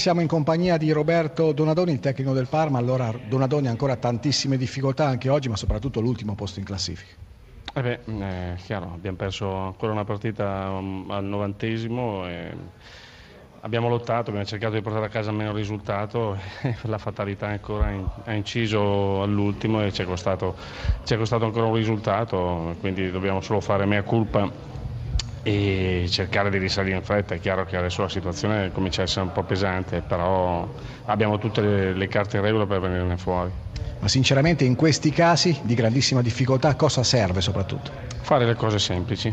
Siamo in compagnia di Roberto Donadoni, il tecnico del Parma. Allora, Donadoni ha ancora tantissime difficoltà anche oggi, ma soprattutto l'ultimo posto in classifica. Eh beh, è chiaro, abbiamo perso ancora una partita um, al novantesimo. E abbiamo lottato, abbiamo cercato di portare a casa meno risultato. La fatalità ancora in, ha inciso all'ultimo e ci è, costato, ci è costato ancora un risultato. Quindi dobbiamo solo fare mea culpa e cercare di risalire in fretta. È chiaro che adesso la situazione comincia a essere un po' pesante, però abbiamo tutte le, le carte in regola per venirne fuori. Ma sinceramente in questi casi di grandissima difficoltà cosa serve soprattutto? Fare le cose semplici.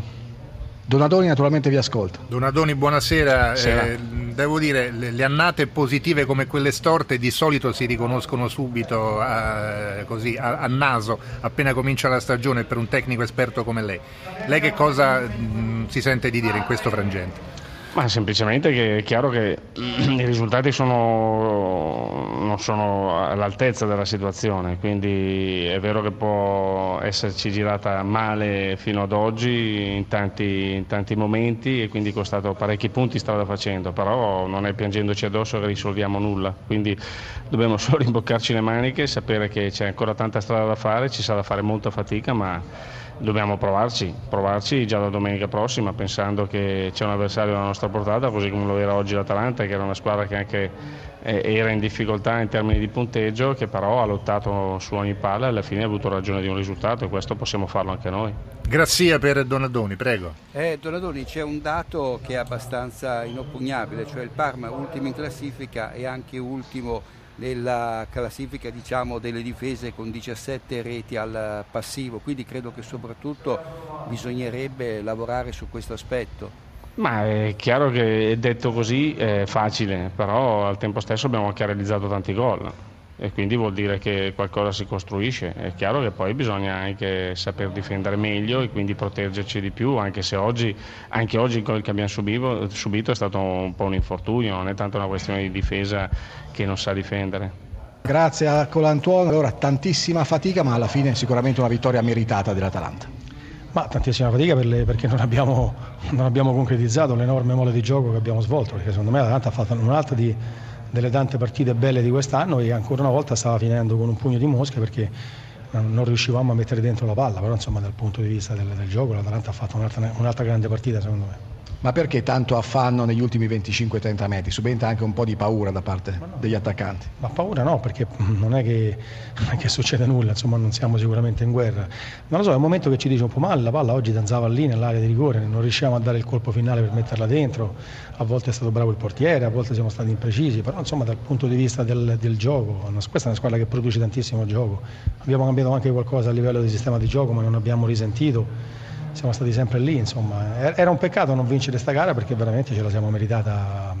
Donadoni naturalmente vi ascolta. Donadoni, buonasera. Eh, devo dire, le, le, annate positive come quelle storte di solito si riconoscono subito a, così, a, a, naso appena comincia la stagione per un tecnico esperto come lei. Lei che cosa mh, si sente di dire in questo frangente? Ma semplicemente che è chiaro che i risultati sono, non sono all'altezza della situazione, quindi è vero che può esserci girata male fino ad oggi in tanti, in tanti momenti e quindi costato parecchi punti strada facendo, però non è piangendoci addosso che risolviamo nulla, quindi dobbiamo solo rimboccarci le maniche, sapere che c'è ancora tanta strada da fare, ci sarà da fare molta fatica, ma dobbiamo provarci, provarci già la domenica prossima pensando che c'è un avversario alla nostra portata così come lo era oggi l'Atalanta che era una squadra che anche era in difficoltà in termini di punteggio che però ha lottato su ogni palla e alla fine ha avuto ragione di un risultato e questo possiamo farlo anche noi. Grazie per Donadoni, prego. Eh, Donadoni c'è un dato che è abbastanza inoppugnabile, cioè il Parma ultimo in classifica e anche ultimo nella classifica diciamo, delle difese con 17 reti al passivo, quindi credo che soprattutto bisognerebbe lavorare su questo aspetto. Ma è chiaro che detto così è facile, però al tempo stesso abbiamo anche realizzato tanti gol e quindi vuol dire che qualcosa si costruisce. È chiaro che poi bisogna anche saper difendere meglio e quindi proteggerci di più, anche se oggi, anche oggi quello che abbiamo subito, subito è stato un po' un infortunio, non è tanto una questione di difesa che non sa difendere. Grazie a Colantuono, allora tantissima fatica ma alla fine sicuramente una vittoria meritata dell'Atalanta. Ma tantissima fatica per le, perché non abbiamo, non abbiamo concretizzato l'enorme mole di gioco che abbiamo svolto, perché secondo me l'Atalanta ha fatto un'altra di delle tante partite belle di quest'anno e ancora una volta stava finendo con un pugno di mosche perché non riuscivamo a mettere dentro la palla, però insomma dal punto di vista del, del gioco l'Atalanta ha fatto un'altra, un'altra grande partita secondo me. Ma perché tanto affanno negli ultimi 25-30 metri? Subentra anche un po' di paura da parte no, degli attaccanti? Ma paura no, perché non è che, che, succede nulla, insomma non siamo sicuramente in guerra. Non lo so, è un momento che ci dice un po' male, la palla oggi danzava lì nell'area di rigore, non riusciamo a dare il colpo finale per metterla dentro, a volte è stato bravo il portiere, a volte siamo stati imprecisi, però insomma dal punto di vista del, del gioco, questa è una squadra che produce tantissimo gioco, abbiamo cambiato anche qualcosa a livello di sistema di gioco ma non abbiamo risentito siamo stati sempre lì, insomma. Era un peccato non vincere questa gara perché veramente ce la siamo meritata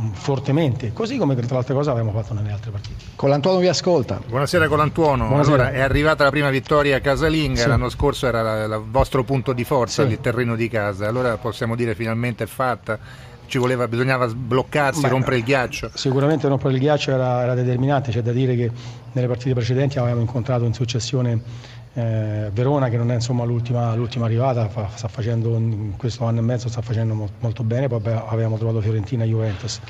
mm, fortemente, così come tra le altre cose abbiamo fatto nelle altre partite. Colantuono vi ascolta. Buonasera Colantuono, Buonasera. Allora, è arrivata la prima vittoria casalinga, sì. l'anno scorso era il vostro punto di forza, sì. il terreno di casa, allora possiamo dire finalmente è fatta ci voleva, bisognava sbloccarsi, Beh, rompere il ghiaccio. Sicuramente rompere il ghiaccio era, era, determinante, c'è da dire che nelle partite precedenti avevamo incontrato in successione eh, Verona che non è insomma, l'ultima, l'ultima, arrivata, fa, sta facendo in questo anno e mezzo sta facendo mo- molto bene, poi avevamo trovato Fiorentina e Juventus.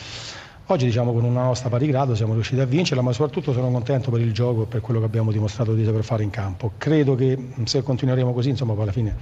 Oggi diciamo con una nostra pari grado siamo riusciti a vincerla, ma soprattutto sono contento per il gioco e per quello che abbiamo dimostrato di saper fare in campo. Credo che se continueremo così, insomma, poi alla fine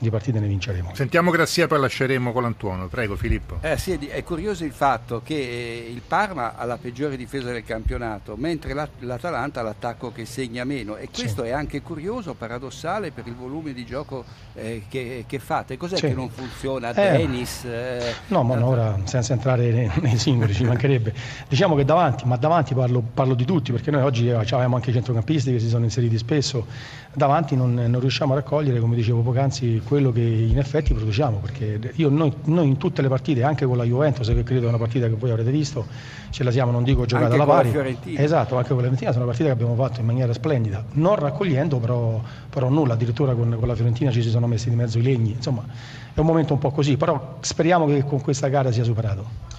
di partite ne vinceremo. Sentiamo Grazia poi lasceremo con l'Antuono. Prego Filippo. Eh, sì, è curioso il fatto che eh, il Parma ha la peggiore difesa del campionato, mentre l'Atalanta ha l'attacco che segna meno e questo sì. è anche curioso, paradossale per il volume di gioco eh, che, che, fate. Cos'è sì. che non funziona? Eh, Dennis? Eh, no, ma ora senza entrare nei, nei singoli ci mancherebbe. Diciamo che davanti, ma davanti parlo, parlo di tutti perché noi oggi avevamo anche i centrocampisti che si sono inseriti spesso, davanti non, non riusciamo a raccogliere, come dicevo poc'anzi, quello che in effetti produciamo, perché io, noi, noi, in tutte le partite, anche con la Juventus, che credo è una partita che voi avrete visto, ce la siamo, non dico giocata alla pari. Esatto, anche con la Fiorentina, sono una partita che abbiamo fatto in maniera splendida, non raccogliendo però, però nulla, addirittura con, con, la Fiorentina ci si sono messi di mezzo i legni, insomma è un momento un po' così, però speriamo che con questa gara sia superato.